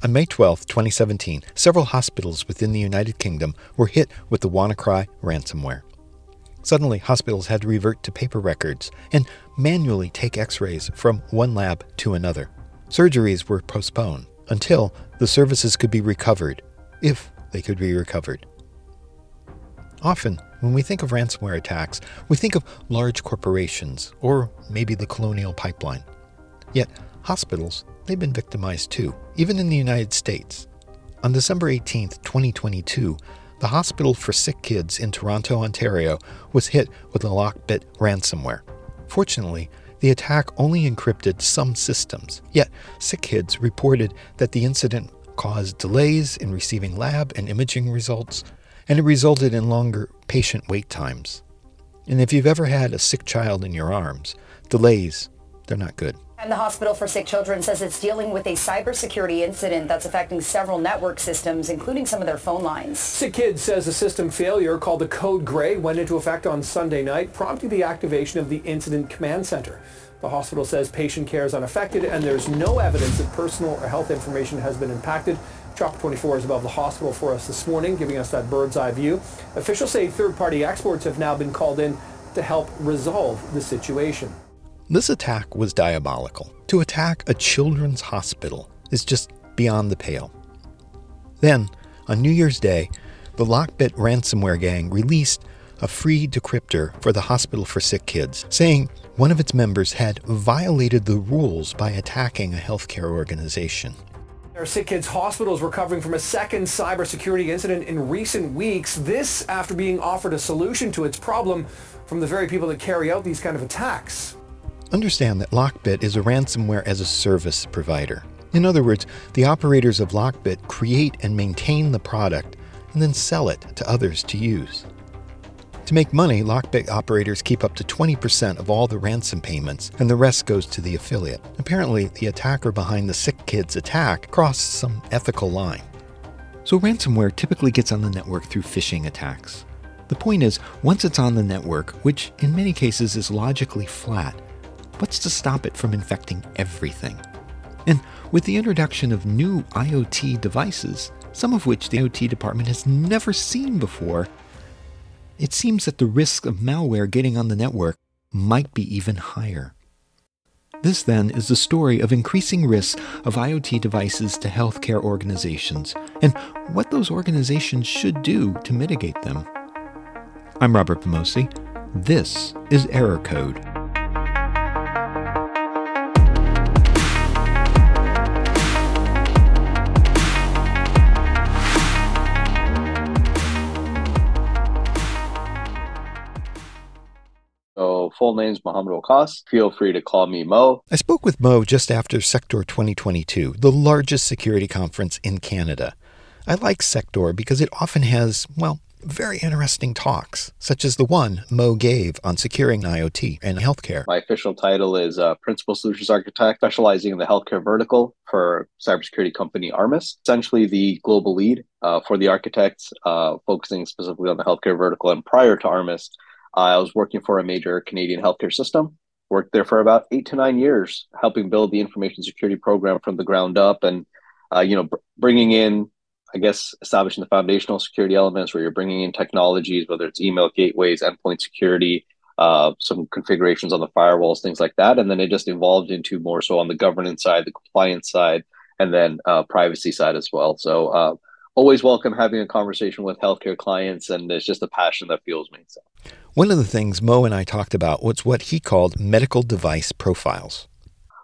On May 12, 2017, several hospitals within the United Kingdom were hit with the WannaCry ransomware. Suddenly, hospitals had to revert to paper records and manually take x rays from one lab to another. Surgeries were postponed until the services could be recovered, if they could be recovered. Often, when we think of ransomware attacks, we think of large corporations or maybe the colonial pipeline. Yet, hospitals, they've been victimized too, even in the United States. On December 18, 2022, the Hospital for Sick Kids in Toronto, Ontario, was hit with a Lockbit ransomware. Fortunately, the attack only encrypted some systems, yet, Sick Kids reported that the incident caused delays in receiving lab and imaging results, and it resulted in longer patient wait times. And if you've ever had a sick child in your arms, delays, they're not good. And the Hospital for Sick Children says it's dealing with a cybersecurity incident that's affecting several network systems, including some of their phone lines. Sick Kids says a system failure called the Code Gray went into effect on Sunday night, prompting the activation of the Incident Command Center. The hospital says patient care is unaffected and there's no evidence that personal or health information has been impacted. Chopper 24 is above the hospital for us this morning, giving us that bird's eye view. Officials say third-party experts have now been called in to help resolve the situation. This attack was diabolical. To attack a children's hospital is just beyond the pale. Then, on New Year's Day, the Lockbit ransomware gang released a free decryptor for the Hospital for Sick Kids, saying one of its members had violated the rules by attacking a healthcare organization. Our Sick Kids Hospital is recovering from a second cybersecurity incident in recent weeks. This after being offered a solution to its problem from the very people that carry out these kind of attacks. Understand that Lockbit is a ransomware as a service provider. In other words, the operators of Lockbit create and maintain the product and then sell it to others to use. To make money, Lockbit operators keep up to 20% of all the ransom payments, and the rest goes to the affiliate. Apparently, the attacker behind the Sick Kids attack crossed some ethical line. So, ransomware typically gets on the network through phishing attacks. The point is, once it's on the network, which in many cases is logically flat, what's to stop it from infecting everything? And with the introduction of new IoT devices, some of which the IoT department has never seen before, it seems that the risk of malware getting on the network might be even higher. This, then, is the story of increasing risks of IoT devices to healthcare organizations and what those organizations should do to mitigate them. I'm Robert Vamosi. This is Error Code. Full name's Mohammad Waqas. Feel free to call me Mo. I spoke with Mo just after Sector 2022, the largest security conference in Canada. I like Sector because it often has, well, very interesting talks, such as the one Mo gave on securing IoT and healthcare. My official title is uh, Principal Solutions Architect, specializing in the healthcare vertical for cybersecurity company Armis. Essentially, the global lead uh, for the architects, uh, focusing specifically on the healthcare vertical. And prior to Armis, I was working for a major Canadian healthcare system. Worked there for about eight to nine years, helping build the information security program from the ground up, and uh, you know, br- bringing in, I guess, establishing the foundational security elements where you're bringing in technologies, whether it's email gateways, endpoint security, uh, some configurations on the firewalls, things like that, and then it just evolved into more so on the governance side, the compliance side, and then uh, privacy side as well. So uh, always welcome having a conversation with healthcare clients, and it's just a passion that fuels me. So. One of the things Mo and I talked about was what he called medical device profiles.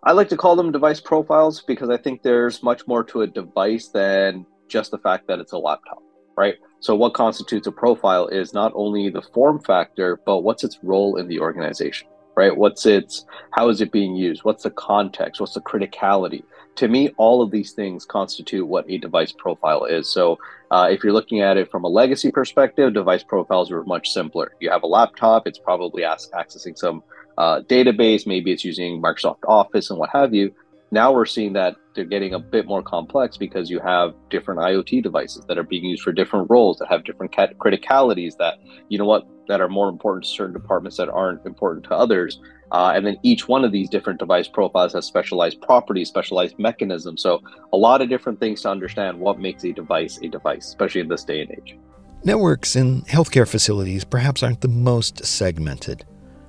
I like to call them device profiles because I think there's much more to a device than just the fact that it's a laptop, right? So, what constitutes a profile is not only the form factor, but what's its role in the organization, right? What's its, how is it being used? What's the context? What's the criticality? To me, all of these things constitute what a device profile is. So, uh, if you're looking at it from a legacy perspective, device profiles were much simpler. You have a laptop, it's probably accessing some uh, database, maybe it's using Microsoft Office and what have you. Now we're seeing that they're getting a bit more complex because you have different IoT devices that are being used for different roles that have different criticalities that, you know what, that are more important to certain departments that aren't important to others. Uh, and then each one of these different device profiles has specialized properties, specialized mechanisms. So, a lot of different things to understand what makes a device a device, especially in this day and age. Networks in healthcare facilities perhaps aren't the most segmented.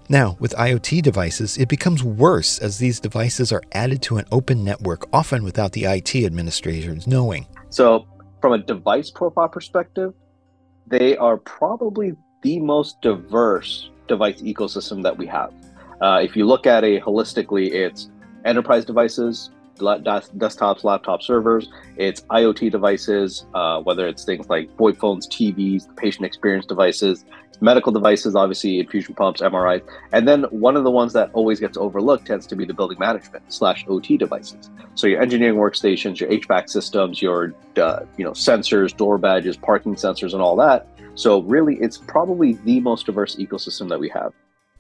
Now, with IoT devices, it becomes worse as these devices are added to an open network, often without the IT administrators knowing. So, from a device profile perspective, they are probably the most diverse device ecosystem that we have. Uh, if you look at it holistically, it's enterprise devices, desktops, laptop servers, it's IoT devices, uh, whether it's things like VoIP phones, TVs, patient experience devices, medical devices, obviously infusion pumps, MRIs, and then one of the ones that always gets overlooked tends to be the building management slash OT devices. So your engineering workstations, your HVAC systems, your uh, you know sensors, door badges, parking sensors, and all that. So really, it's probably the most diverse ecosystem that we have.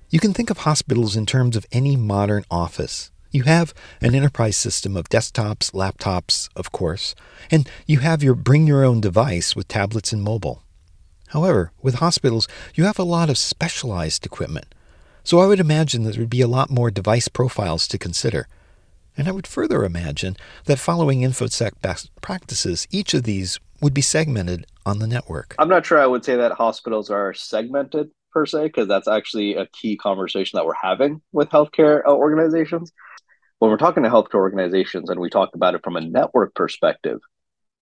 You can think of hospitals in terms of any modern office. You have an enterprise system of desktops, laptops, of course, and you have your bring your own device with tablets and mobile. However, with hospitals, you have a lot of specialized equipment. So I would imagine that there would be a lot more device profiles to consider. And I would further imagine that following InfoSec best practices, each of these would be segmented on the network. I'm not sure I would say that hospitals are segmented per se, because that's actually a key conversation that we're having with healthcare uh, organizations when we're talking to healthcare organizations and we talk about it from a network perspective,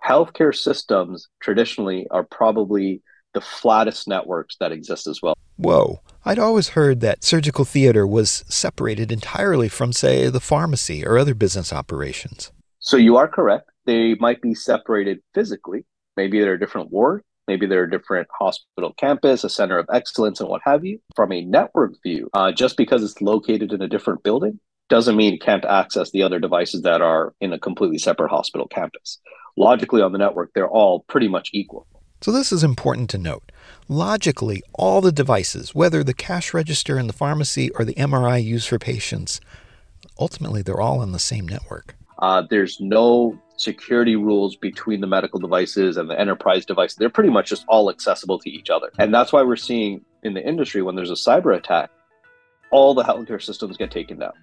healthcare systems traditionally are probably the flattest networks that exist as well. Whoa. I'd always heard that surgical theater was separated entirely from, say, the pharmacy or other business operations. So you are correct. They might be separated physically. Maybe they're a different ward. Maybe they're a different hospital campus, a center of excellence, and what have you. From a network view, uh, just because it's located in a different building doesn't mean it can't access the other devices that are in a completely separate hospital campus. Logically, on the network, they're all pretty much equal. So, this is important to note. Logically, all the devices, whether the cash register in the pharmacy or the MRI used for patients, ultimately they're all on the same network. Uh, there's no security rules between the medical devices and the enterprise devices. They're pretty much just all accessible to each other. And that's why we're seeing in the industry when there's a cyber attack, all the healthcare systems get taken down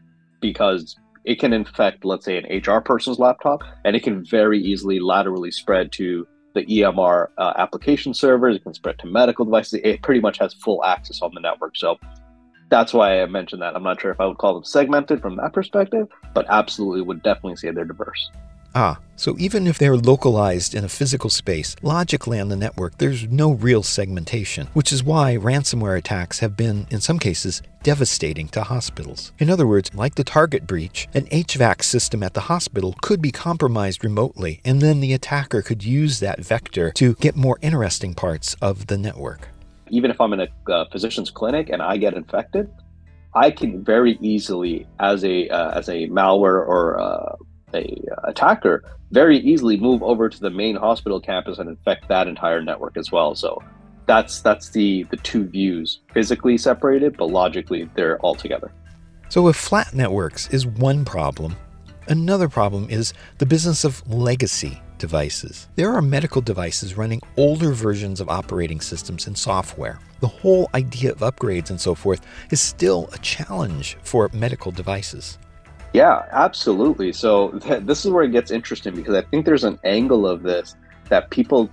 because it can infect, let's say, an HR person's laptop, and it can very easily laterally spread to the EMR uh, application servers. It can spread to medical devices. It pretty much has full access on the network. So that's why I mentioned that. I'm not sure if I would call them segmented from that perspective, but absolutely would definitely say they're diverse. Ah, so even if they're localized in a physical space, logically on the network, there's no real segmentation, which is why ransomware attacks have been, in some cases, devastating to hospitals. In other words, like the Target breach, an HVAC system at the hospital could be compromised remotely, and then the attacker could use that vector to get more interesting parts of the network. Even if I'm in a uh, physician's clinic and I get infected, I can very easily, as a uh, as a malware or uh, a uh, attacker very easily move over to the main hospital campus and infect that entire network as well. So that's that's the the two views physically separated, but logically they're all together. So if flat networks is one problem, another problem is the business of legacy devices. There are medical devices running older versions of operating systems and software. The whole idea of upgrades and so forth is still a challenge for medical devices. Yeah, absolutely. So th- this is where it gets interesting because I think there's an angle of this that people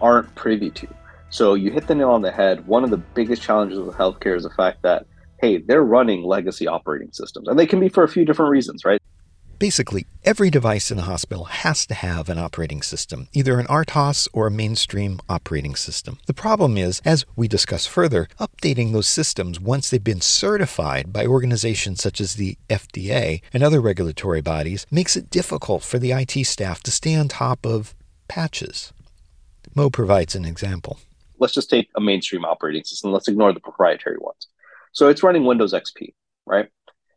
aren't privy to. So you hit the nail on the head. One of the biggest challenges with healthcare is the fact that hey, they're running legacy operating systems, and they can be for a few different reasons, right? Basically, every device in a hospital has to have an operating system, either an RTOS or a mainstream operating system. The problem is, as we discuss further, updating those systems once they've been certified by organizations such as the FDA and other regulatory bodies makes it difficult for the IT staff to stay on top of patches. Mo provides an example. Let's just take a mainstream operating system. Let's ignore the proprietary ones. So it's running Windows XP, right?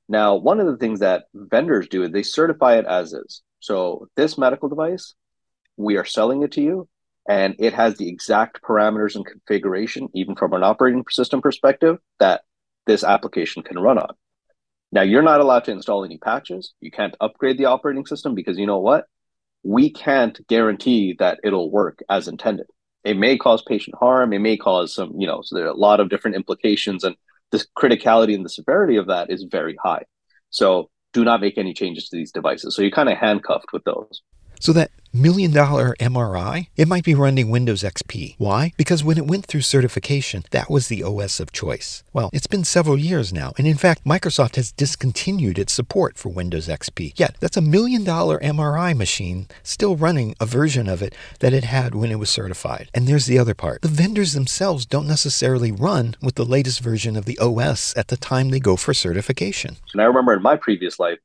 Now, one of the things that vendors do is they certify it as is. So this medical device, we are selling it to you, and it has the exact parameters and configuration, even from an operating system perspective, that this application can run on. Now, you're not allowed to install any patches. You can't upgrade the operating system because you know what? We can't guarantee that it'll work as intended. It may cause patient harm. It may cause some, you know, so there are a lot of different implications and the criticality and the severity of that is very high. So do not make any changes to these devices. So you're kind of handcuffed with those. So that million dollar MRI, it might be running Windows XP. Why? Because when it went through certification, that was the OS of choice. Well, it's been several years now, and in fact, Microsoft has discontinued its support for Windows XP. Yet, that's a million dollar MRI machine still running a version of it that it had when it was certified. And there's the other part the vendors themselves don't necessarily run with the latest version of the OS at the time they go for certification. And I remember in my previous life,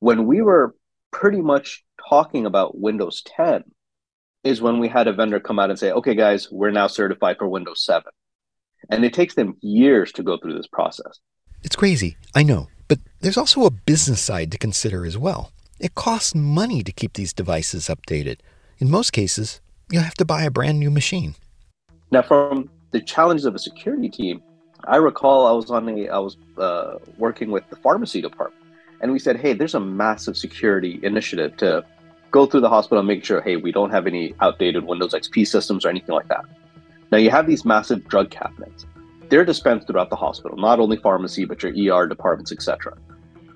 when we were pretty much talking about Windows 10 is when we had a vendor come out and say, okay, guys, we're now certified for Windows 7. And it takes them years to go through this process. It's crazy, I know, but there's also a business side to consider as well. It costs money to keep these devices updated. In most cases, you'll have to buy a brand new machine. Now, from the challenges of a security team, I recall I was on a I was uh, working with the pharmacy department, and we said, hey, there's a massive security initiative to go through the hospital and make sure, hey, we don't have any outdated Windows XP systems or anything like that. Now you have these massive drug cabinets. They're dispensed throughout the hospital, not only pharmacy, but your ER departments, etc.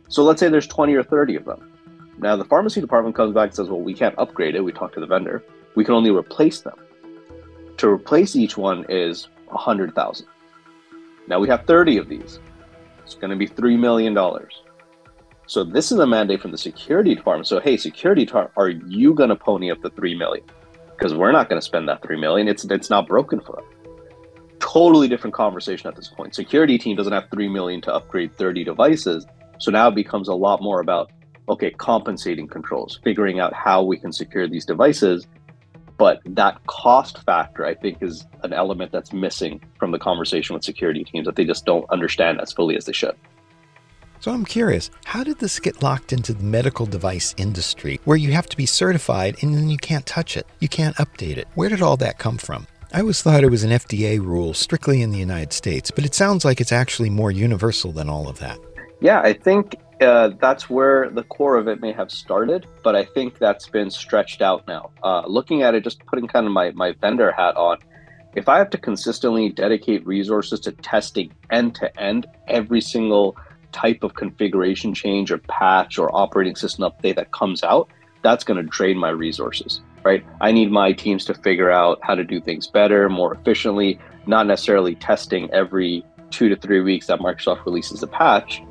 So let's say there's 20 or 30 of them. Now the pharmacy department comes back and says, well, we can't upgrade it. We talk to the vendor. We can only replace them. To replace each one is 100,000. Now we have 30 of these. It's going to be $3 million. So this is a mandate from the security department. So hey, security department, are you going to pony up the three million? Because we're not going to spend that three million. It's it's not broken for us. Totally different conversation at this point. Security team doesn't have three million to upgrade 30 devices. So now it becomes a lot more about okay, compensating controls, figuring out how we can secure these devices. But that cost factor, I think, is an element that's missing from the conversation with security teams that they just don't understand as fully as they should. So I'm curious, how did this get locked into the medical device industry where you have to be certified and then you can't touch it? You can't update it. Where did all that come from? I always thought it was an FDA rule strictly in the United States, but it sounds like it's actually more universal than all of that. Yeah, I think uh, that's where the core of it may have started, but I think that's been stretched out now. Uh, looking at it, just putting kind of my, my vendor hat on, if I have to consistently dedicate resources to testing end to end every single type of configuration change or patch or operating system update that comes out, that's going to drain my resources, right? I need my teams to figure out how to do things better, more efficiently, not necessarily testing every two to three weeks that Microsoft releases a patch.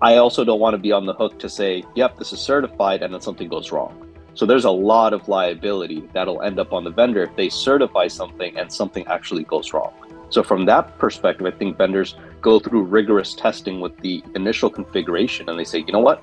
I also don't want to be on the hook to say, yep, this is certified, and then something goes wrong. So there's a lot of liability that'll end up on the vendor if they certify something and something actually goes wrong. So from that perspective, I think vendors go through rigorous testing with the initial configuration and they say, you know what,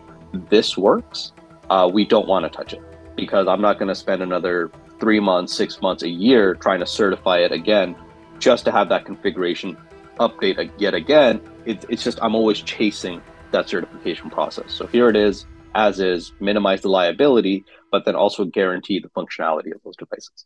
this works. Uh, we don't want to touch it because I'm not going to spend another three months, six months, a year trying to certify it again just to have that configuration update yet again. It, it's just I'm always chasing that certification process. So here it is, as is, minimize the liability, but then also guarantee the functionality of those devices.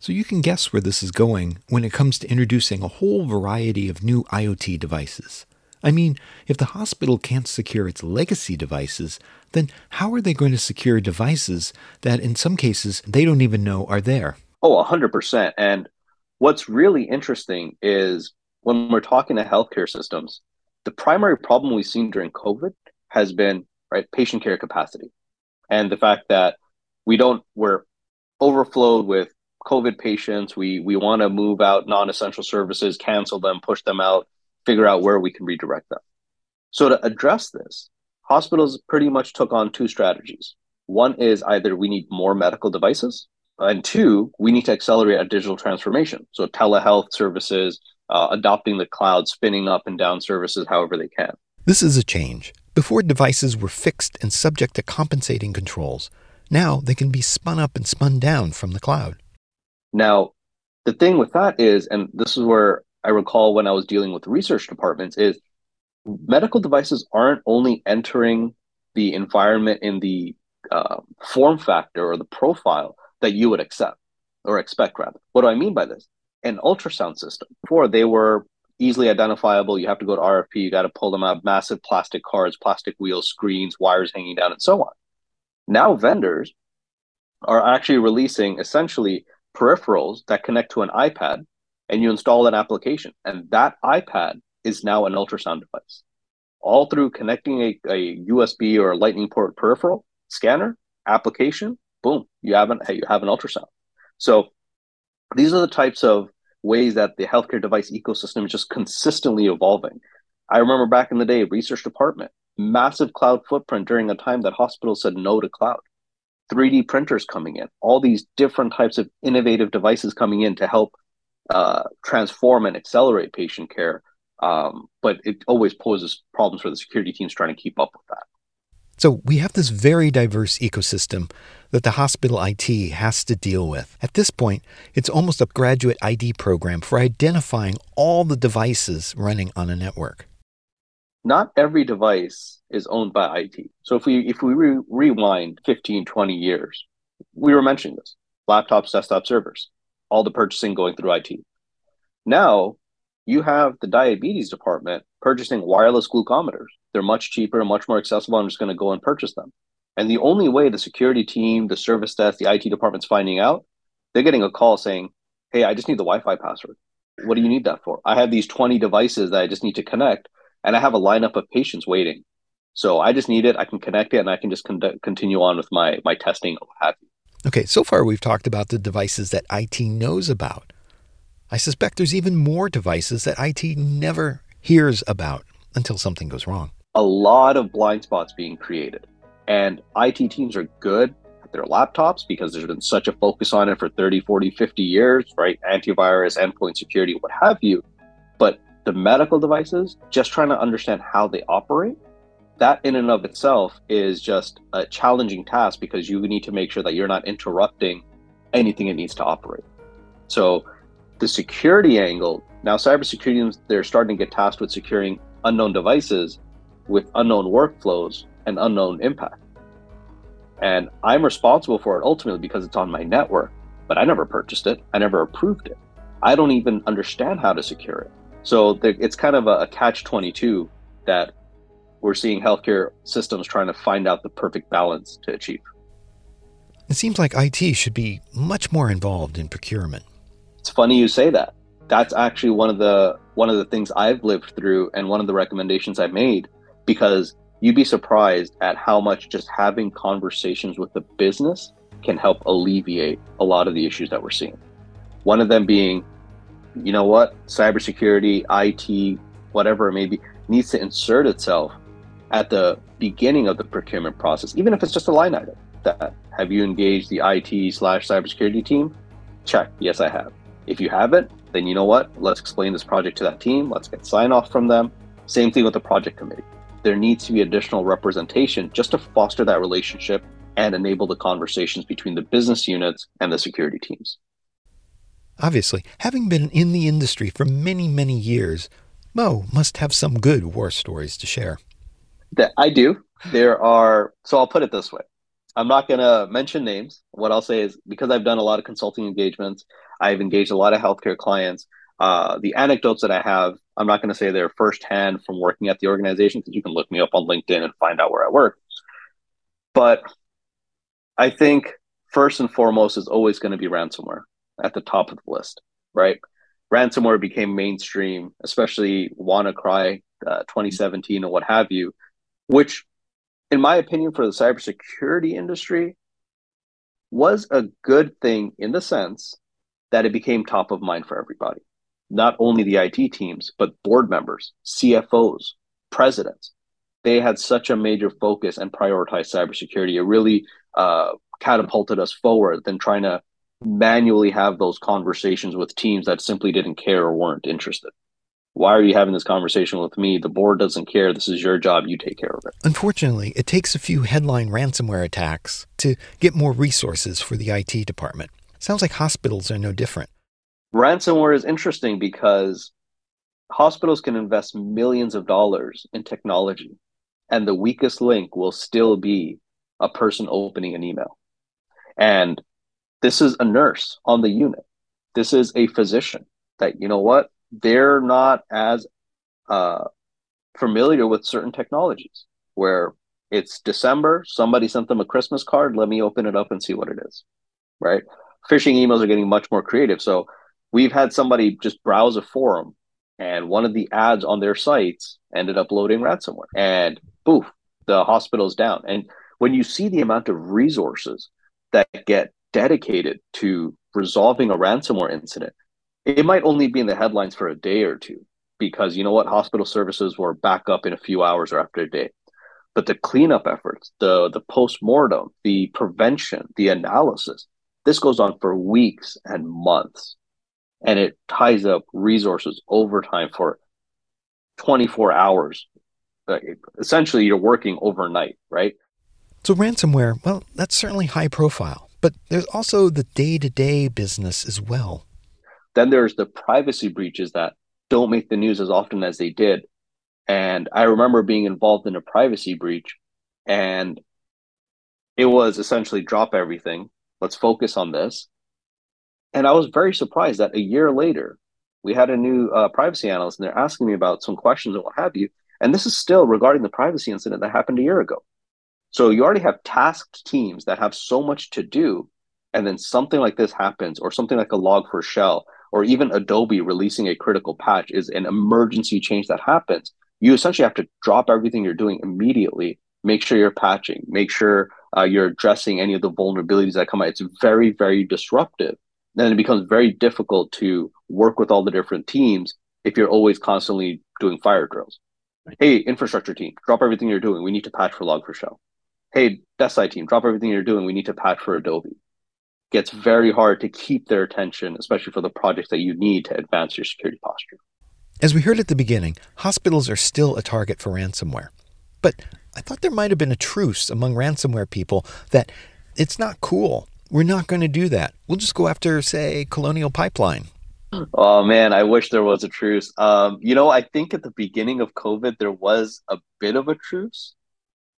So you can guess where this is going when it comes to introducing a whole variety of new IoT devices. I mean, if the hospital can't secure its legacy devices, then how are they going to secure devices that in some cases they don't even know are there? Oh, 100%. And what's really interesting is when we're talking to healthcare systems, the primary problem we've seen during COVID has been right patient care capacity and the fact that we don't we're overflowed with COVID patients. We we want to move out non-essential services, cancel them, push them out, figure out where we can redirect them. So to address this, hospitals pretty much took on two strategies. One is either we need more medical devices, and two, we need to accelerate a digital transformation. So telehealth services, uh, adopting the cloud, spinning up and down services however they can. This is a change. Before devices were fixed and subject to compensating controls. Now they can be spun up and spun down from the cloud. Now, the thing with that is, and this is where I recall when I was dealing with research departments, is medical devices aren't only entering the environment in the uh, form factor or the profile that you would accept or expect, rather. What do I mean by this? An ultrasound system. Before they were easily identifiable, you have to go to RFP, you got to pull them out, massive plastic cards, plastic wheels, screens, wires hanging down, and so on. Now, vendors are actually releasing essentially peripherals that connect to an iPad and you install an application, and that iPad is now an ultrasound device. All through connecting a, a USB or a Lightning port peripheral scanner application, boom, you have an you have an ultrasound. So these are the types of ways that the healthcare device ecosystem is just consistently evolving. I remember back in the day, research department, massive cloud footprint during a time that hospitals said no to cloud. 3D printers coming in, all these different types of innovative devices coming in to help uh, transform and accelerate patient care. Um, but it always poses problems for the security teams trying to keep up with that. So we have this very diverse ecosystem that the hospital IT has to deal with. At this point, it's almost a graduate ID program for identifying all the devices running on a network. Not every device is owned by IT. So if we if we re- rewind 15, 20 years, we were mentioning this. Laptops, desktop servers, all the purchasing going through IT. Now you have the diabetes department purchasing wireless glucometers. They're much cheaper and much more accessible. I'm just going to go and purchase them. And the only way the security team, the service desk, the IT department's finding out, they're getting a call saying, Hey, I just need the Wi Fi password. What do you need that for? I have these 20 devices that I just need to connect, and I have a lineup of patients waiting. So I just need it. I can connect it, and I can just con- continue on with my, my testing or what have you. Okay, so far we've talked about the devices that IT knows about. I suspect there's even more devices that IT never hears about until something goes wrong. A lot of blind spots being created. And IT teams are good at their laptops because there's been such a focus on it for 30, 40, 50 years, right? Antivirus, endpoint security, what have you. But the medical devices, just trying to understand how they operate, that in and of itself is just a challenging task because you need to make sure that you're not interrupting anything it needs to operate. So the security angle, now cybersecurity, they're starting to get tasked with securing unknown devices with unknown workflows and unknown impact. And I'm responsible for it ultimately because it's on my network, but I never purchased it. I never approved it. I don't even understand how to secure it. So it's kind of a, a catch 22 that we're seeing healthcare systems trying to find out the perfect balance to achieve. It seems like IT should be much more involved in procurement. It's funny you say that. That's actually one of the one of the things I've lived through and one of the recommendations I made because you'd be surprised at how much just having conversations with the business can help alleviate a lot of the issues that we're seeing. One of them being, you know what, cybersecurity, IT, whatever it may be, needs to insert itself at the beginning of the procurement process, even if it's just a line item. That have you engaged the IT slash cybersecurity team? Check. Yes, I have. If you haven't, then you know what? Let's explain this project to that team. Let's get sign off from them. Same thing with the project committee. There needs to be additional representation just to foster that relationship and enable the conversations between the business units and the security teams. Obviously, having been in the industry for many, many years, Mo must have some good war stories to share. That I do. There are, so I'll put it this way I'm not going to mention names. What I'll say is because I've done a lot of consulting engagements, I've engaged a lot of healthcare clients. Uh, the anecdotes that I have, I'm not going to say they're firsthand from working at the organization because you can look me up on LinkedIn and find out where I work. But I think first and foremost is always going to be ransomware at the top of the list, right? Ransomware became mainstream, especially WannaCry uh, 2017 and what have you, which in my opinion, for the cybersecurity industry, was a good thing in the sense that it became top of mind for everybody. Not only the IT teams, but board members, CFOs, presidents. They had such a major focus and prioritized cybersecurity. It really uh, catapulted us forward than trying to manually have those conversations with teams that simply didn't care or weren't interested why are you having this conversation with me? The board doesn't care. This is your job. You take care of it. Unfortunately, it takes a few headline ransomware attacks to get more resources for the IT department. Sounds like hospitals are no different. Ransomware is interesting because hospitals can invest millions of dollars in technology, and the weakest link will still be a person opening an email. And this is a nurse on the unit. This is a physician that, you know what, they're not as uh, familiar with certain technologies where it's December, somebody sent them a Christmas card, let me open it up and see what it is. Right? Phishing emails are getting much more creative. So We've had somebody just browse a forum and one of the ads on their sites ended up loading ransomware and poof, the hospital's down. And when you see the amount of resources that get dedicated to resolving a ransomware incident, it might only be in the headlines for a day or two because you know what? Hospital services were back up in a few hours or after a day. But the cleanup efforts the the post-mortem the prevention the analysis this goes on for weeks and months. And it ties up resources over time for 24 hours. Essentially you're working overnight right? So ransomware well that's certainly high profile but there's also the day-to-day business as well then there's the privacy breaches that don't make the news as often as they did. And I remember being involved in a privacy breach, and it was essentially drop everything. Let's focus on this. And I was very surprised that a year later, we had a new uh, privacy analyst, and they're asking me about some questions and what have you. And this is still regarding the privacy incident that happened a year ago. So you already have tasked teams that have so much to do, and then something like this happens, or something like a log4shell or even Adobe releasing a critical patch is an emergency change that happens, you essentially have to drop everything you're doing immediately, make sure you're patching, make sure uh, you're addressing any of the vulnerabilities that come out. It's very, very disruptive. Then it becomes very difficult to work with all the different teams if you're always constantly doing fire drills. Hey, infrastructure team, drop everything you're doing. We need to patch for Log4Shell. Hey, desk side team, drop everything you're doing. We need to patch for Adobe gets very hard to keep their attention, especially for the projects that you need to advance your security posture. As we heard at the beginning, hospitals are still a target for ransomware. But I thought there might have been a truce among ransomware people that it's not cool. We're not going to do that. We'll just go after, say, Colonial Pipeline. Oh man, I wish there was a truce. Um, you know, I think at the beginning of COVID, there was a bit of a truce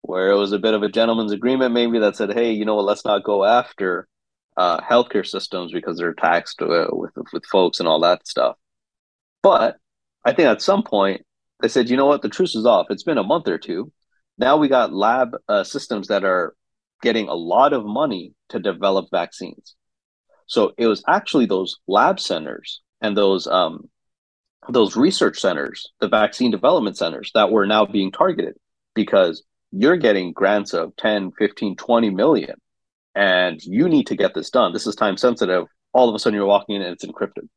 where it was a bit of a gentleman's agreement, maybe that said, hey, you know what, let's not go after uh, healthcare systems because they're taxed uh, with with folks and all that stuff. But I think at some point they said, you know what, the truce is off. It's been a month or two. Now we got lab uh, systems that are getting a lot of money to develop vaccines. So it was actually those lab centers and those um, those research centers, the vaccine development centers that were now being targeted because you're getting grants of 10, 15, 20 million and you need to get this done. This is time sensitive. All of a sudden, you're walking in and it's encrypted.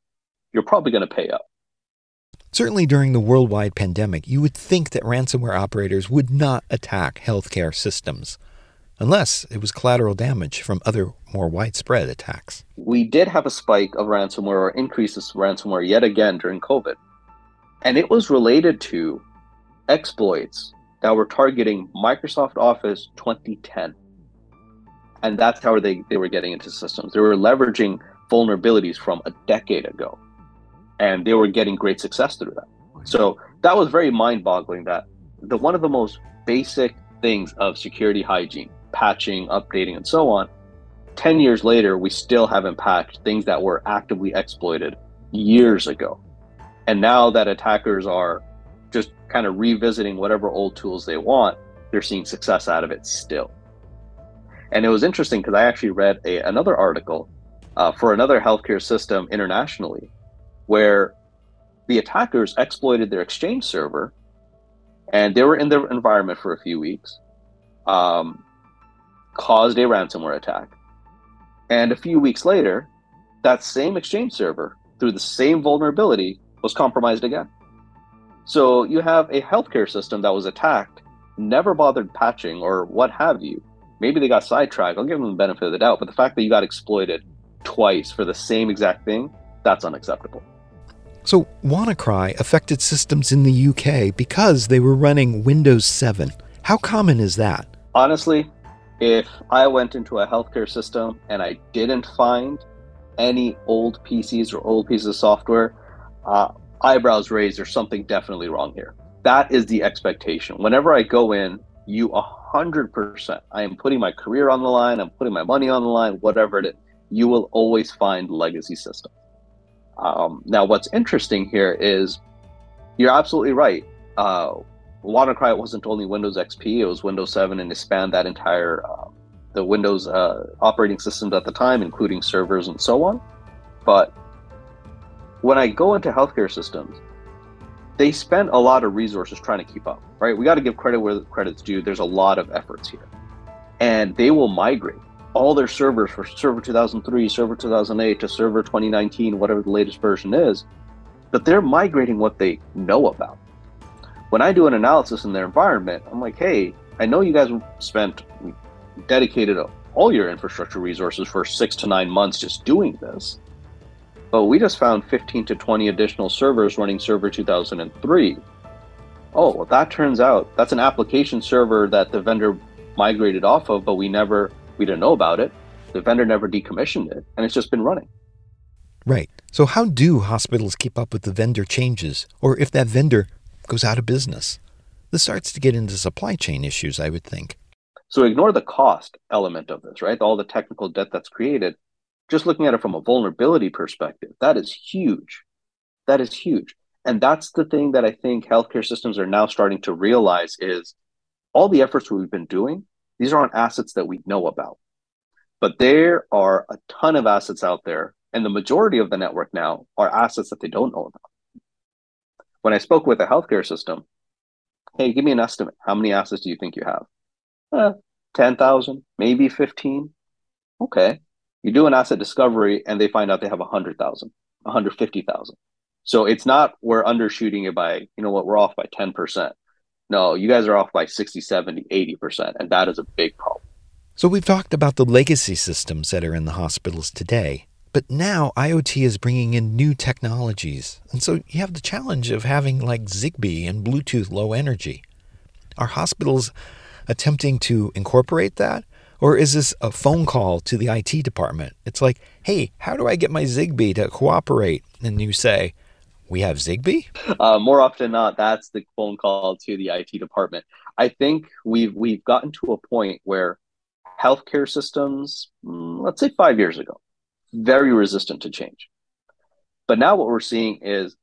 You're probably going to pay up. Certainly during the worldwide pandemic, you would think that ransomware operators would not attack healthcare systems unless it was collateral damage from other more widespread attacks. We did have a spike of ransomware or increases of ransomware yet again during COVID. And it was related to exploits that were targeting Microsoft Office 2010 and that's how they, they were getting into systems. They were leveraging vulnerabilities from a decade ago, and they were getting great success through that. So that was very mind-boggling. That the one of the most basic things of security hygiene, patching, updating, and so on. Ten years later, we still haven't patched things that were actively exploited years ago, and now that attackers are just kind of revisiting whatever old tools they want, they're seeing success out of it still. And it was interesting because I actually read a, another article uh, for another healthcare system internationally where the attackers exploited their Exchange server and they were in their environment for a few weeks, um, caused a ransomware attack. And a few weeks later, that same Exchange server, through the same vulnerability, was compromised again. So you have a healthcare system that was attacked, never bothered patching or what have you, maybe they got sidetracked. I'll give them the benefit of the doubt. But the fact that you got exploited twice for the same exact thing, that's unacceptable. So, WannaCry affected systems in the UK because they were running Windows 7. How common is that? Honestly, if I went into a healthcare system and I didn't find any old PCs or old pieces of software, uh, eyebrows raised, there's something definitely wrong here. That is the expectation. Whenever I go in, you 100%. I am putting my career on the line, I'm putting my money on the line, whatever it is. You will always find legacy systems. Um, now, what's interesting here is you're absolutely right. Uh, WannaCry wasn't only Windows XP, it was Windows 7, and it spanned that entire uh, the Windows uh, operating systems at the time, including servers and so on. But when I go into healthcare systems, they spend a lot of resources trying to keep up, right? We got to give credit where credit's due. There's a lot of efforts here. And they will migrate all their servers for Server 2003, Server 2008 to Server 2019, whatever the latest version is, but they're migrating what they know about. When I do an analysis in their environment, I'm like, hey, I know you guys spent dedicated all your infrastructure resources for six to nine months just doing this. But we just found 15 to 20 additional servers running Server 2003. Oh, well, that turns out that's an application server that the vendor migrated off of, but we never, we didn't know about it. The vendor never decommissioned it, and it's just been running. Right. So, how do hospitals keep up with the vendor changes, or if that vendor goes out of business? This starts to get into supply chain issues, I would think. So ignore the cost element of this, right? All the technical debt that's created. Just looking at it from a vulnerability perspective, that is huge. That is huge. And that's the thing that I think healthcare systems are now starting to realize is all the efforts we've been doing, these aren't assets that we know about. But there are a ton of assets out there, and the majority of the network now are assets that they don't know about. When I spoke with a healthcare system, hey, give me an estimate. How many assets do you think you have? eh, 10,000, maybe 15. Okay. You do an asset discovery and they find out they have 100,000, 150,000. So it's not we're undershooting it by, you know what, we're off by 10%. No, you guys are off by 60, 70, 80%. And that is a big problem. So we've talked about the legacy systems that are in the hospitals today. But now IoT is bringing in new technologies. And so you have the challenge of having like Zigbee and Bluetooth low energy. Are hospitals attempting to incorporate that? Or is this a phone call to the IT department? It's like, hey, how do I get my Zigbee to cooperate? And you say, we have Zigbee? Uh, more often than not, that's the phone call to the IT department. I think we've we've gotten to a point where healthcare systems, mm, let's say five years ago, very resistant to change. But now what we're seeing is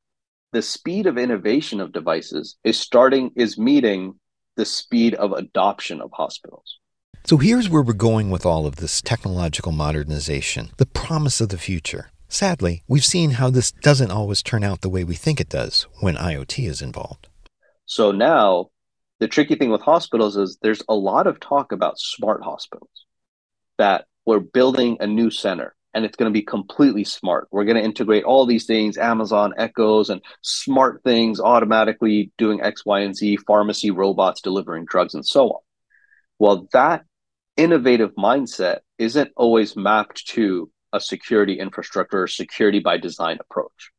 the speed of innovation of devices is starting is meeting the speed of adoption of hospitals. So here's where we're going with all of this technological modernization, the promise of the future. Sadly, we've seen how this doesn't always turn out the way we think it does when IoT is involved. So now, the tricky thing with hospitals is there's a lot of talk about smart hospitals, that we're building a new center and it's going to be completely smart. We're going to integrate all these things, Amazon Echoes and smart things automatically doing X, Y, and Z, pharmacy robots delivering drugs, and so on. Well, that innovative mindset isn't always mapped to a security infrastructure or security by design approach.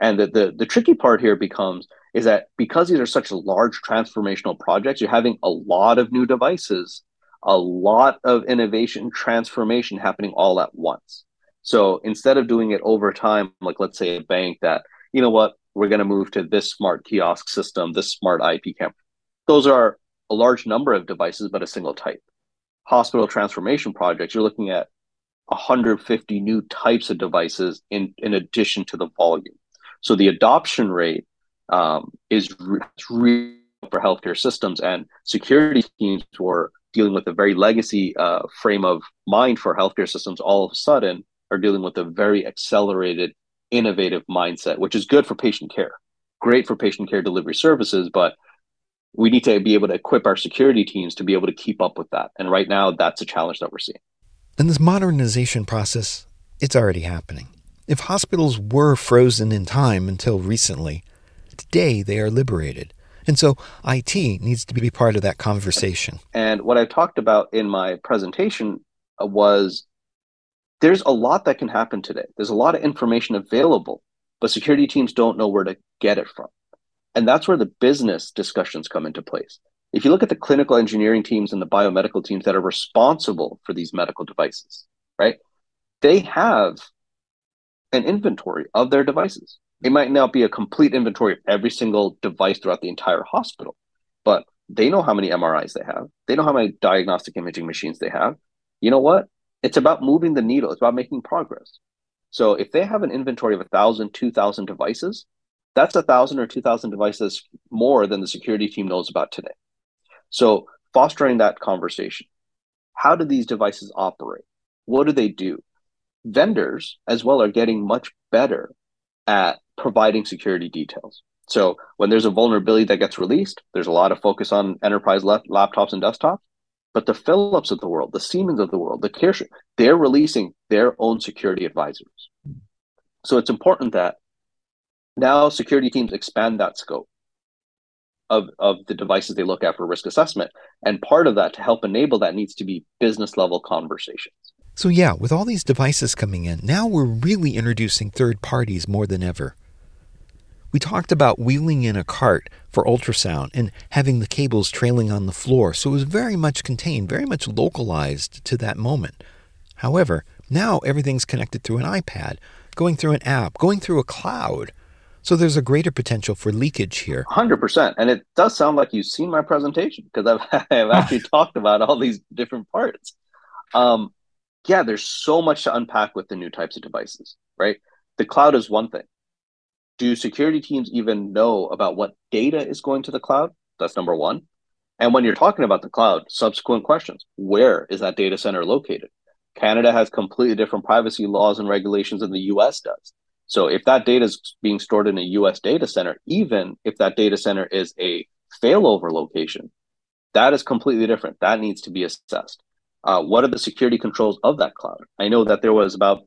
And the, the, the tricky part here becomes is that because these are such large transformational projects, you're having a lot of new devices, a lot of innovation transformation happening all at once. So instead of doing it over time, like let's say a bank that, you know what, we're going to move to this smart kiosk system, this smart IP camera. Those are a large number of devices, but a single type. Hospital transformation projects, you're looking at 150 new types of devices in, in addition to the volume. So the adoption rate um, is re- real for healthcare systems and security teams were dealing with a very legacy uh, frame of mind for healthcare systems all of a sudden are dealing with a very accelerated, innovative mindset, which is good for patient care, great for patient care delivery services, but we need to be able to equip our security teams to be able to keep up with that. And right now, that's a challenge that we're seeing. And this modernization process, it's already happening. If hospitals were frozen in time until recently, today they are liberated. And so IT needs to be part of that conversation. And what I talked about in my presentation uh, was there's a lot that can happen today. There's a lot of information available, but security teams don't know where to get it from. And that's where the business discussions come into place. If you look at the clinical engineering teams and the biomedical teams that are responsible for these medical devices, right? They have an inventory of their devices. It might not be a complete inventory of every single device throughout the entire hospital, but they know how many MRIs they have. They know how many diagnostic imaging machines they have. You know what? It's about moving the needle. It's about making progress. So if they have an inventory of 1,000, 2,000 devices, that's a 1,000 or 2,000 devices more than the security team knows about today. So fostering that conversation. How do these devices operate? What do they do? Vendors as well are getting much better at providing security details. So when there's a vulnerability that gets released, there's a lot of focus on enterprise laptops and desktops. But the Philips of the world, the Siemens of the world, the Kirsch, they're releasing their own security advisors. So it's important that now security teams expand that scope of, of the devices they look at for risk assessment. And part of that to help enable that needs to be business level conversations. So, yeah, with all these devices coming in, now we're really introducing third parties more than ever. We talked about wheeling in a cart for ultrasound and having the cables trailing on the floor, so it was very much contained, very much localized to that moment. However, now everything's connected through an iPad, going through an app, going through a cloud. So there's a greater potential for leakage here. 100%. And it does sound like you've seen my presentation because I've, I've actually talked about all these different parts. Um, yeah, there's so much to unpack with the new types of devices, right? The cloud is one thing do security teams even know about what data is going to the cloud? That's number one. And when you're talking about the cloud, subsequent questions where is that data center located? Canada has completely different privacy laws and regulations than the US does. So if that data is being stored in a US data center, even if that data center is a failover location, that is completely different. That needs to be assessed. Uh, what are the security controls of that cloud? I know that there was about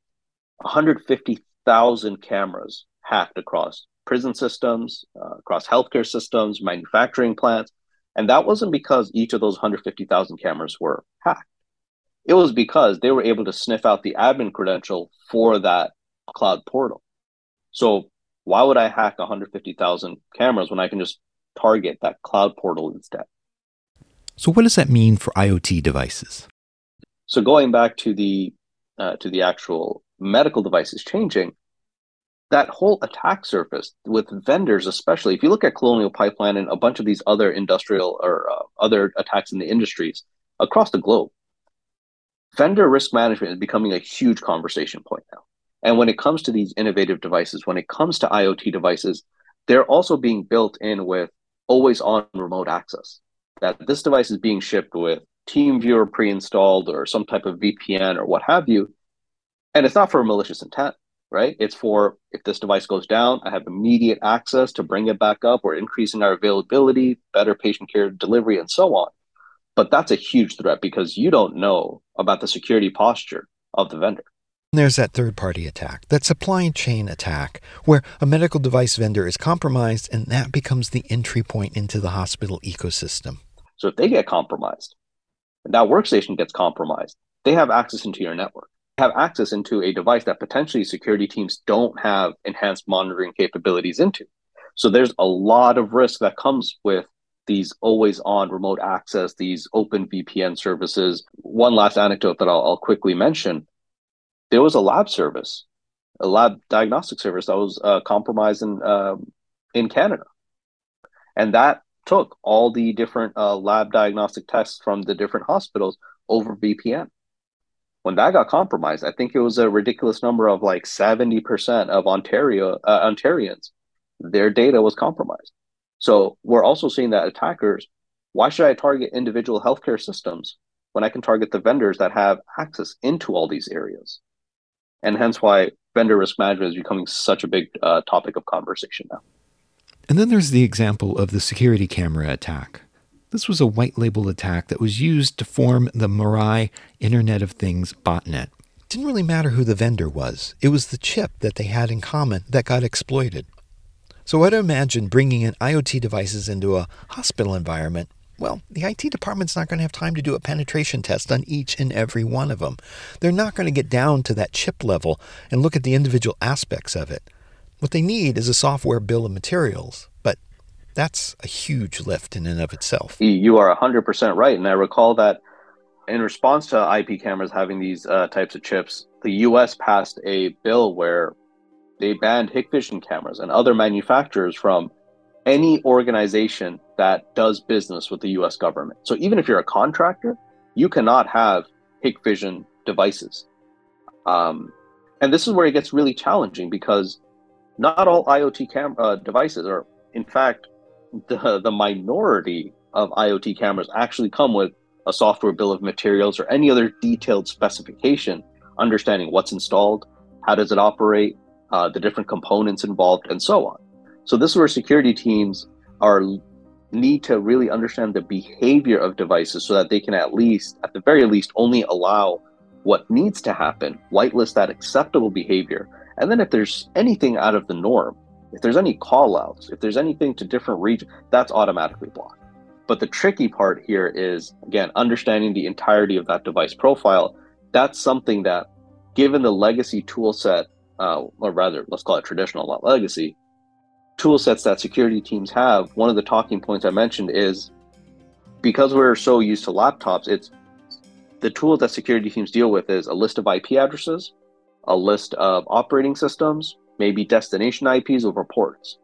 150,000 cameras hacked across prison systems, uh, across healthcare systems, manufacturing plants. And that wasn't because each of those 150,000 cameras were hacked. It was because they were able to sniff out the admin credential for that cloud portal. So why would I hack 150,000 cameras when I can just target that cloud portal instead? So what does that mean for IoT devices? So going back to the uh, to the actual medical devices changing, that whole attack surface with vendors, especially if you look at Colonial Pipeline and a bunch of these other industrial or uh, other attacks in the industries across the globe, vendor risk management is becoming a huge conversation point now. And when it comes to these innovative devices, when it comes to IoT devices, they're also being built in with always on remote access. That this device is being shipped with TeamViewer pre installed or some type of VPN or what have you. And it's not for malicious intent right? It's for if this device goes down, I have immediate access to bring it back up. We're increasing our availability, better patient care delivery, and so on. But that's a huge threat because you don't know about the security posture of the vendor. There's that third party attack, that supply chain attack, where a medical device vendor is compromised and that becomes the entry point into the hospital ecosystem. So if they get compromised, and that workstation gets compromised, they have access into your network have access into a device that potentially security teams don't have enhanced monitoring capabilities into. So there's a lot of risk that comes with these always on remote access, these open VPN services. One last anecdote that I'll, I'll quickly mention there was a lab service, a lab diagnostic service that was uh, compromised in, um, in Canada. And that took all the different uh, lab diagnostic tests from the different hospitals over VPN when that got compromised, I think it was a ridiculous number of like 70% of Ontario uh, Ontarians, their data was compromised. So we're also seeing that attackers, why should I target individual healthcare systems when I can target the vendors that have access into all these areas? And hence why vendor risk management is becoming such a big uh, topic of conversation now. And then there's the example of the security camera attack. This was a white label attack that was used to form the Mirai Internet of Things botnet. It didn't really matter who the vendor was, it was the chip that they had in common that got exploited. So I'd imagine bringing in IoT devices into a hospital environment. Well, the IT department's not going to have time to do a penetration test on each and every one of them. They're not going to get down to that chip level and look at the individual aspects of it. What they need is a software bill of materials. But that's a huge lift in and of itself. You are 100% right. And I recall that in response to IP cameras having these uh, types of chips, the US passed a bill where they banned Hikvision cameras and other manufacturers from any organization that does business with the US government. So even if you're a contractor, you cannot have Hikvision devices. Um, and this is where it gets really challenging because not all IoT uh, devices are, in fact, the, the minority of IoT cameras actually come with a software bill of materials or any other detailed specification, understanding what's installed, how does it operate, uh, the different components involved, and so on. So this is where security teams are need to really understand the behavior of devices so that they can at least, at the very least, only allow what needs to happen, whitelist that acceptable behavior, and then if there's anything out of the norm, if there's any call outs, if there's anything to different regions, that's automatically blocked. But the tricky part here is, again, understanding the entirety of that device profile. That's something that, given the legacy tool set, uh, or rather, let's call it traditional, legacy, tool sets that security teams have, one of the talking points I mentioned is because we're so used to laptops, it's the tool that security teams deal with is a list of IP addresses, a list of operating systems, maybe destination IPs or ports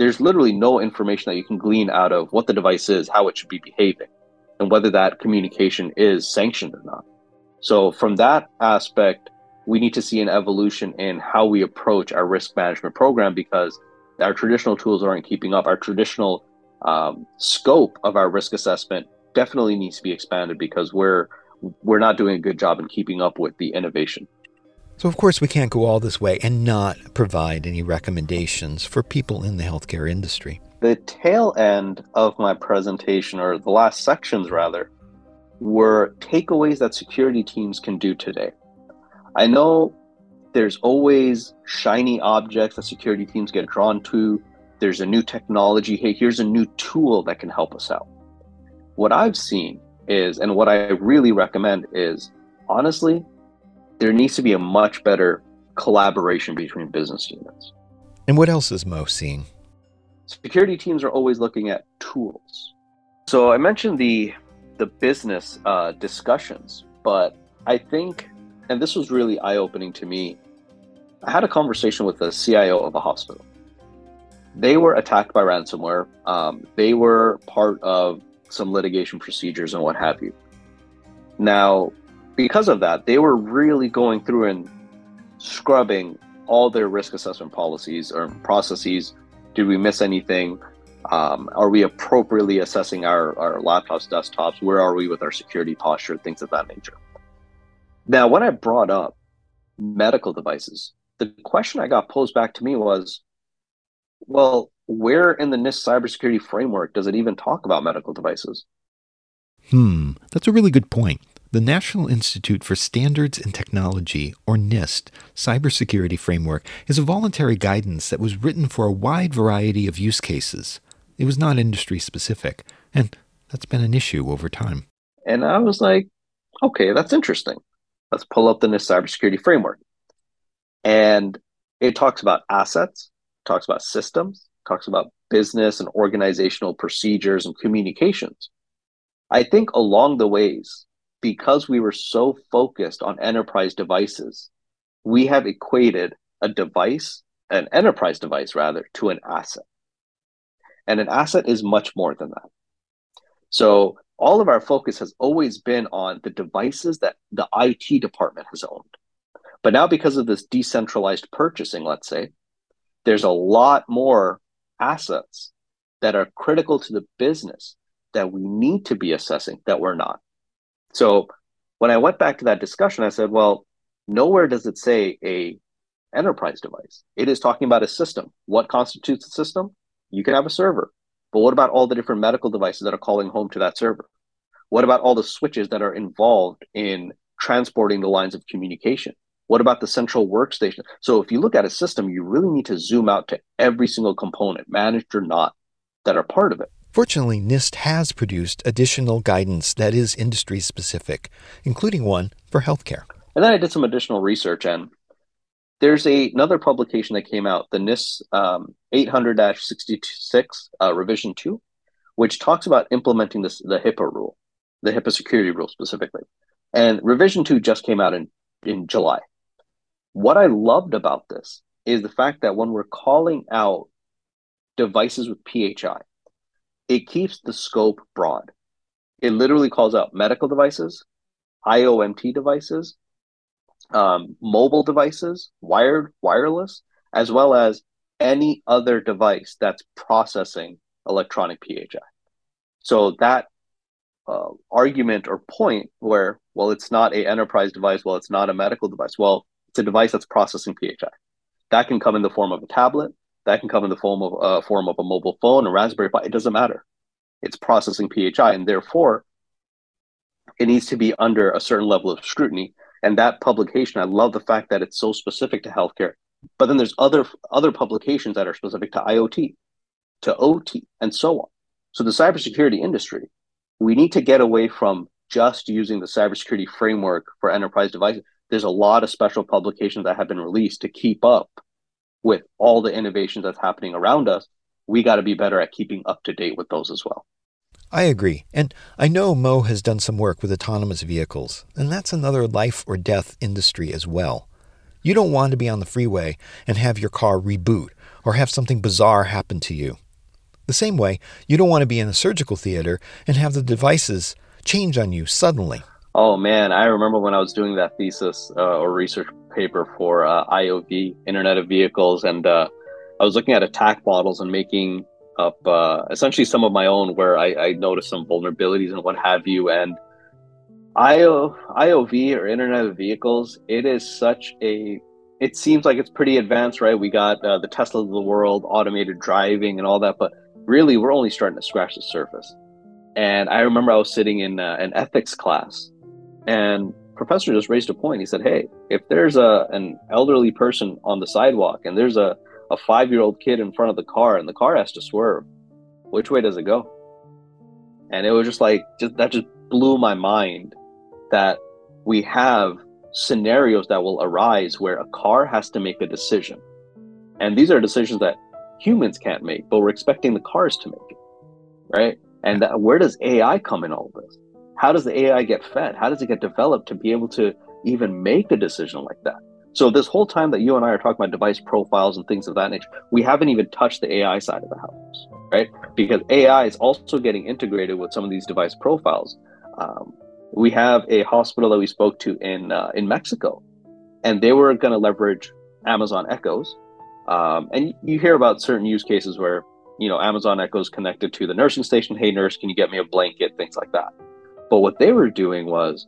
there's literally no information that you can glean out of what the device is, how it should be behaving, and whether that communication is sanctioned or not. So, from that aspect, we need to see an evolution in how we approach our risk management program because our traditional tools aren't keeping up. Our traditional um, scope of our risk assessment definitely needs to be expanded because we're we're not doing a good job in keeping up with the innovation. So, of course, we can't go all this way and not provide any recommendations for people in the healthcare industry. The tail end of my presentation, or the last sections rather, were takeaways that security teams can do today. I know there's always shiny objects that security teams get drawn to. There's a new technology. Hey, here's a new tool that can help us out. What I've seen is, and what I really recommend is, honestly, there needs to be a much better collaboration between business units. And what else is Mo seeing? Security teams are always looking at tools. So I mentioned the the business uh, discussions, but I think, and this was really eye opening to me. I had a conversation with the CIO of a hospital. They were attacked by ransomware. Um, they were part of some litigation procedures and what have you. Now, because of that, they were really going through and scrubbing all their risk assessment policies or processes. Did we miss anything? Um, are we appropriately assessing our, our laptops, desktops? Where are we with our security posture? Things of that nature. Now, when I brought up medical devices, the question I got posed back to me was, well, where in the NIST cybersecurity framework does it even talk about medical devices? Hmm, that's a really good point. The National Institute for Standards and Technology, or NIST, cybersecurity framework is a voluntary guidance that was written for a wide variety of use cases. It was not industry specific, and that's been an issue over time. And I was like, okay, that's interesting. Let's pull up the NIST cybersecurity framework. And it talks about assets, talks about systems, talks about business and organizational procedures and communications. I think along the ways, because we were so focused on enterprise devices, we have equated a device, an enterprise device rather, to an asset. And an asset is much more than that. So all of our focus has always been on the devices that the IT department has owned. But now, because of this decentralized purchasing, let's say, there's a lot more assets that are critical to the business that we need to be assessing that we're not. So when I went back to that discussion, I said, well, nowhere does it say a enterprise device. It is talking about a system. What constitutes a system? You can have a server. But what about all the different medical devices that are calling home to that server? What about all the switches that are involved in transporting the lines of communication? What about the central workstation? So if you look at a system, you really need to zoom out to every single component, managed or not, that are part of it. Fortunately, NIST has produced additional guidance that is industry specific, including one for healthcare. And then I did some additional research, and there's a, another publication that came out, the NIST um, 800 66 uh, revision 2, which talks about implementing this, the HIPAA rule, the HIPAA security rule specifically. And revision 2 just came out in, in July. What I loved about this is the fact that when we're calling out devices with PHI, it keeps the scope broad. It literally calls out medical devices, IoMT devices, um, mobile devices, wired, wireless, as well as any other device that's processing electronic PHI. So that uh, argument or point where, well, it's not a enterprise device, well, it's not a medical device, well, it's a device that's processing PHI. That can come in the form of a tablet. That can come in the form of uh, form of a mobile phone, a Raspberry Pi. It doesn't matter. It's processing PHI, and therefore, it needs to be under a certain level of scrutiny. And that publication, I love the fact that it's so specific to healthcare. But then there's other other publications that are specific to IoT, to OT, and so on. So the cybersecurity industry, we need to get away from just using the cybersecurity framework for enterprise devices. There's a lot of special publications that have been released to keep up with all the innovations that's happening around us. We got to be better at keeping up to date with those as well. I agree. And I know Mo has done some work with autonomous vehicles, and that's another life or death industry as well. You don't want to be on the freeway and have your car reboot or have something bizarre happen to you. The same way, you don't want to be in a surgical theater and have the devices change on you suddenly. Oh man, I remember when I was doing that thesis uh, or research paper for uh, IOV, Internet of Vehicles, and uh, I was looking at attack models and making up uh, essentially some of my own where I, I noticed some vulnerabilities and what have you. And IO, IOV or Internet of Vehicles, it is such a it seems like it's pretty advanced, right? We got uh, the Tesla of the world, automated driving, and all that, but really we're only starting to scratch the surface. And I remember I was sitting in uh, an ethics class, and professor just raised a point. He said, "Hey, if there's a an elderly person on the sidewalk and there's a a five year old kid in front of the car and the car has to swerve, which way does it go?" And it was just like just that just blew my mind that we have scenarios that will arise where a car has to make a decision. And these are decisions that humans can't make, but we're expecting the cars to make it, right? And that, where does AI come in all of this? How does the AI get fed? How does it get developed to be able to even make a decision like that? So this whole time that you and I are talking about device profiles and things of that nature, we haven't even touched the AI side of the house, right? Because AI is also getting integrated with some of these device profiles. Um, we have a hospital that we spoke to in uh, in Mexico, and they were going to leverage Amazon Echoes um, and you hear about certain use cases where, you know, Amazon Echoes connected to the nursing station. Hey, nurse, can you get me a blanket? Things like that. But what they were doing was,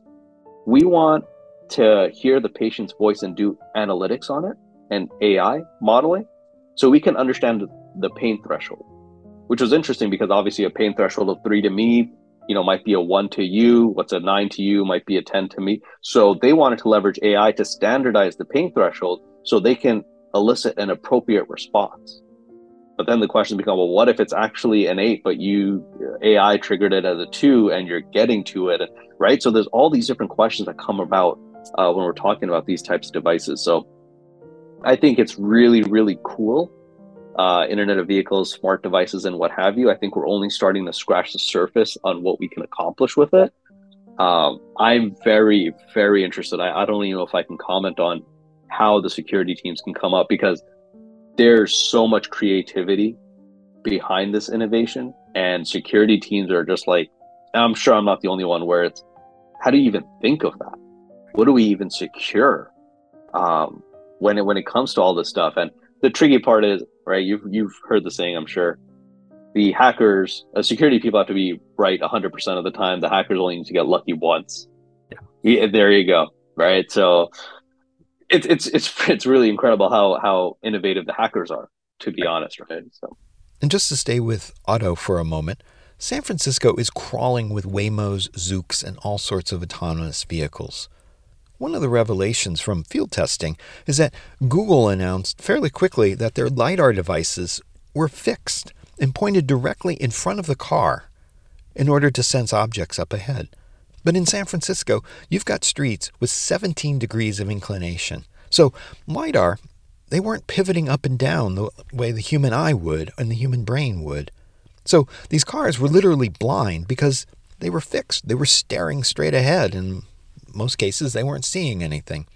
we want to hear the patient's voice and do analytics on it and AI modeling so we can understand the pain threshold, which was interesting because obviously a pain threshold of three to me, you know, might be a one to you. What's a nine to you might be a 10 to me. So they wanted to leverage AI to standardize the pain threshold so they can elicit an appropriate response. But then the question becomes, well, what if it's actually an eight, but you AI triggered it as a two, and you're getting to it, right? So there's all these different questions that come about uh, when we're talking about these types of devices. So I think it's really, really cool. Uh, Internet of Vehicles, smart devices, and what have you. I think we're only starting to scratch the surface on what we can accomplish with it. Um, I'm very, very interested. I, I don't even know if I can comment on how the security teams can come up because there's so much creativity behind this innovation and security teams are just like i'm sure i'm not the only one where it's how do you even think of that what do we even secure um, when it when it comes to all this stuff and the tricky part is right you've you've heard the saying i'm sure the hackers uh, security people have to be right 100% of the time the hackers only need to get lucky once yeah. yeah there you go right so it's it's it's it's really incredible how how innovative the hackers are. To be honest, right? So, and just to stay with auto for a moment, San Francisco is crawling with Waymos, Zoox, and all sorts of autonomous vehicles. One of the revelations from field testing is that Google announced fairly quickly that their LiDAR devices were fixed and pointed directly in front of the car in order to sense objects up ahead. But in San Francisco, you've got streets with 17 degrees of inclination. So, LiDAR, they weren't pivoting up and down the way the human eye would and the human brain would. So, these cars were literally blind because they were fixed. They were staring straight ahead. In most cases, they weren't seeing anything.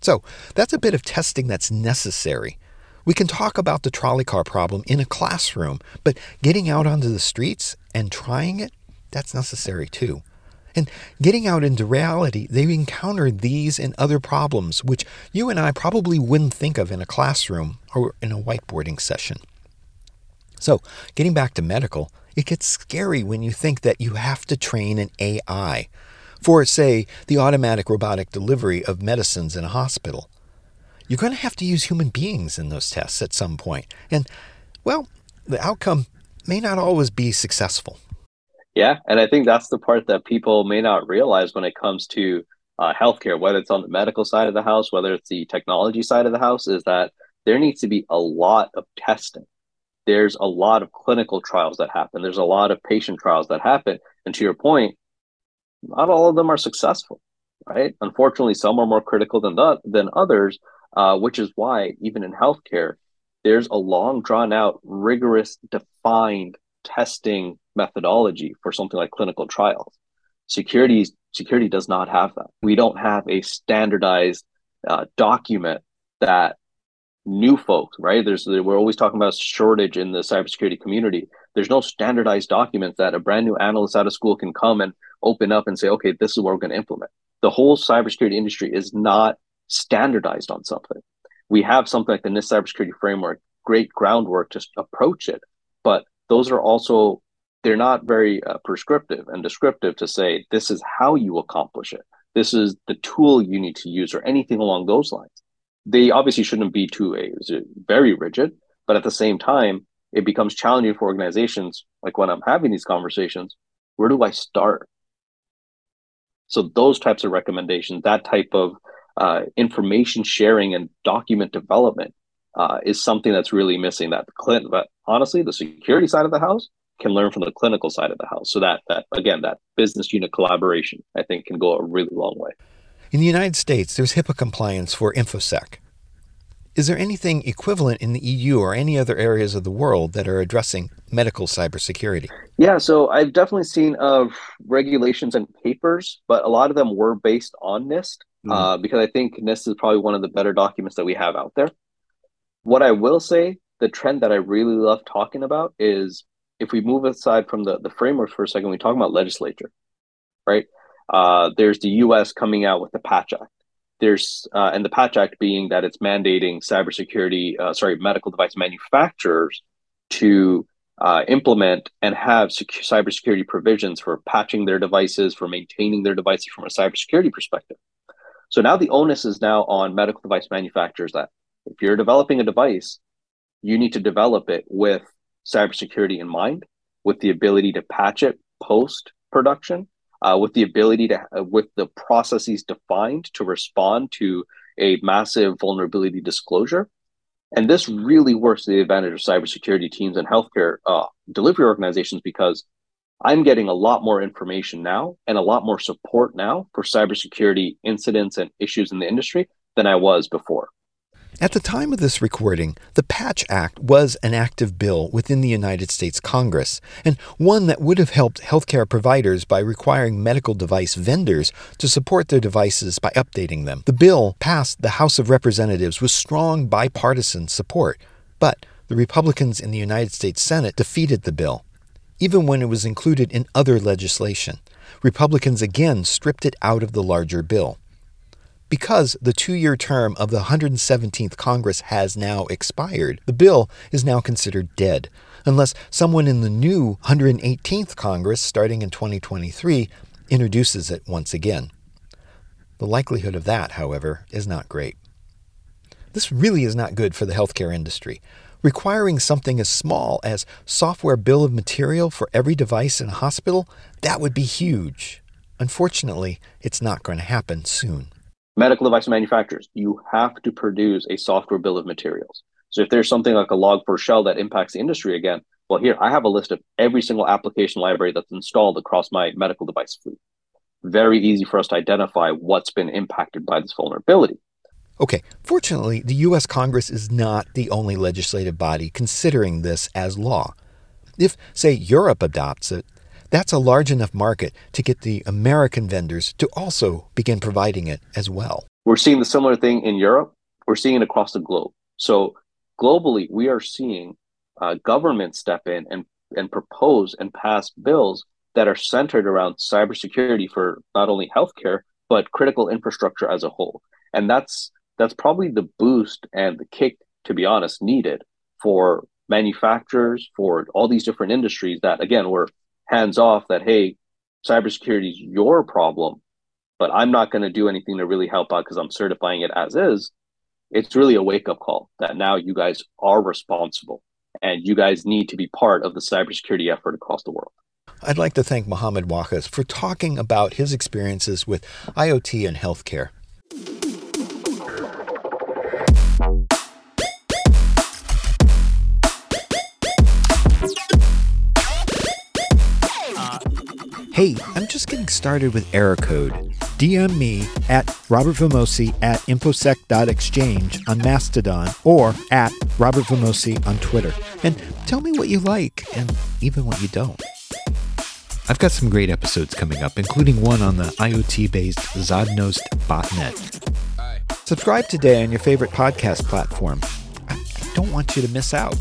So, that's a bit of testing that's necessary. We can talk about the trolley car problem in a classroom, but getting out onto the streets and trying it, that's necessary too. And getting out into reality, they encounter these and other problems which you and I probably wouldn't think of in a classroom or in a whiteboarding session. So, getting back to medical, it gets scary when you think that you have to train an AI for, say, the automatic robotic delivery of medicines in a hospital. you're going to have to use human beings in those tests at some point. And, well, the outcome may not always be successful. Yeah, and I think that's the part that people may not realize when it comes to uh, healthcare, whether it's on the medical side of the house, whether it's the technology side of the house, is that there needs to be a lot of testing. There's a lot of clinical trials that happen. There's a lot of patient trials that happen. And to your point, not all of them are successful, right? Unfortunately, some are more critical than the, than others, uh, which is why even in healthcare, there's a long, drawn out, rigorous, defined testing methodology for something like clinical trials. Security security does not have that. We don't have a standardized uh, document that new folks, right? There's we're always talking about shortage in the cybersecurity community. There's no standardized document that a brand new analyst out of school can come and open up and say, okay, this is what we're going to implement. The whole cybersecurity industry is not standardized on something. We have something like the NIST cybersecurity framework, great groundwork to approach it, but those are also they're not very uh, prescriptive and descriptive to say this is how you accomplish it. This is the tool you need to use, or anything along those lines. They obviously shouldn't be too uh, very rigid, but at the same time, it becomes challenging for organizations. Like when I'm having these conversations, where do I start? So those types of recommendations, that type of uh, information sharing and document development uh, is something that's really missing. That Clinton, but honestly, the security side of the house can learn from the clinical side of the house. So that that again, that business unit collaboration, I think, can go a really long way. In the United States, there's HIPAA compliance for InfoSec. Is there anything equivalent in the EU or any other areas of the world that are addressing medical cybersecurity? Yeah, so I've definitely seen of uh, regulations and papers, but a lot of them were based on NIST mm. uh, because I think NIST is probably one of the better documents that we have out there. What I will say, the trend that I really love talking about is if we move aside from the, the framework for a second, we talk about legislature, right? Uh, there's the U.S. coming out with the Patch Act there's uh, and the Patch Act being that it's mandating cybersecurity, uh, sorry, medical device manufacturers to uh, implement and have sec- cybersecurity provisions for patching their devices, for maintaining their devices from a cybersecurity perspective. So now the onus is now on medical device manufacturers that if you're developing a device, you need to develop it with cybersecurity in mind, with the ability to patch it post production, uh, with the ability to, uh, with the processes defined to respond to a massive vulnerability disclosure. And this really works to the advantage of cybersecurity teams and healthcare uh, delivery organizations because I'm getting a lot more information now and a lot more support now for cybersecurity incidents and issues in the industry than I was before. At the time of this recording, the Patch Act was an active bill within the United States Congress, and one that would have helped healthcare providers by requiring medical device vendors to support their devices by updating them. The bill passed the House of Representatives with strong bipartisan support, but the Republicans in the United States Senate defeated the bill, even when it was included in other legislation. Republicans again stripped it out of the larger bill. Because the two year term of the 117th Congress has now expired, the bill is now considered dead, unless someone in the new 118th Congress, starting in 2023, introduces it once again. The likelihood of that, however, is not great. This really is not good for the healthcare industry. Requiring something as small as software bill of material for every device in a hospital, that would be huge. Unfortunately, it's not going to happen soon medical device manufacturers, you have to produce a software bill of materials. So if there's something like a log4shell that impacts the industry again, well, here I have a list of every single application library that's installed across my medical device fleet. Very easy for us to identify what's been impacted by this vulnerability. Okay, fortunately, the U.S. Congress is not the only legislative body considering this as law. If, say, Europe adopts it, that's a large enough market to get the American vendors to also begin providing it as well. We're seeing the similar thing in Europe. We're seeing it across the globe. So globally, we are seeing uh, governments step in and, and propose and pass bills that are centered around cybersecurity for not only healthcare but critical infrastructure as a whole. And that's that's probably the boost and the kick, to be honest, needed for manufacturers, for all these different industries that again were hands off that hey cybersecurity is your problem but i'm not going to do anything to really help out because i'm certifying it as is it's really a wake up call that now you guys are responsible and you guys need to be part of the cybersecurity effort across the world. I'd like to thank Mohammad Waqas for talking about his experiences with IoT and healthcare. Hey, I'm just getting started with error code. DM me at Robert Vamosi at infosec.exchange on Mastodon or at Robert Vamosi on Twitter. And tell me what you like and even what you don't. I've got some great episodes coming up, including one on the IoT based Zodnost botnet. Subscribe today on your favorite podcast platform. I don't want you to miss out.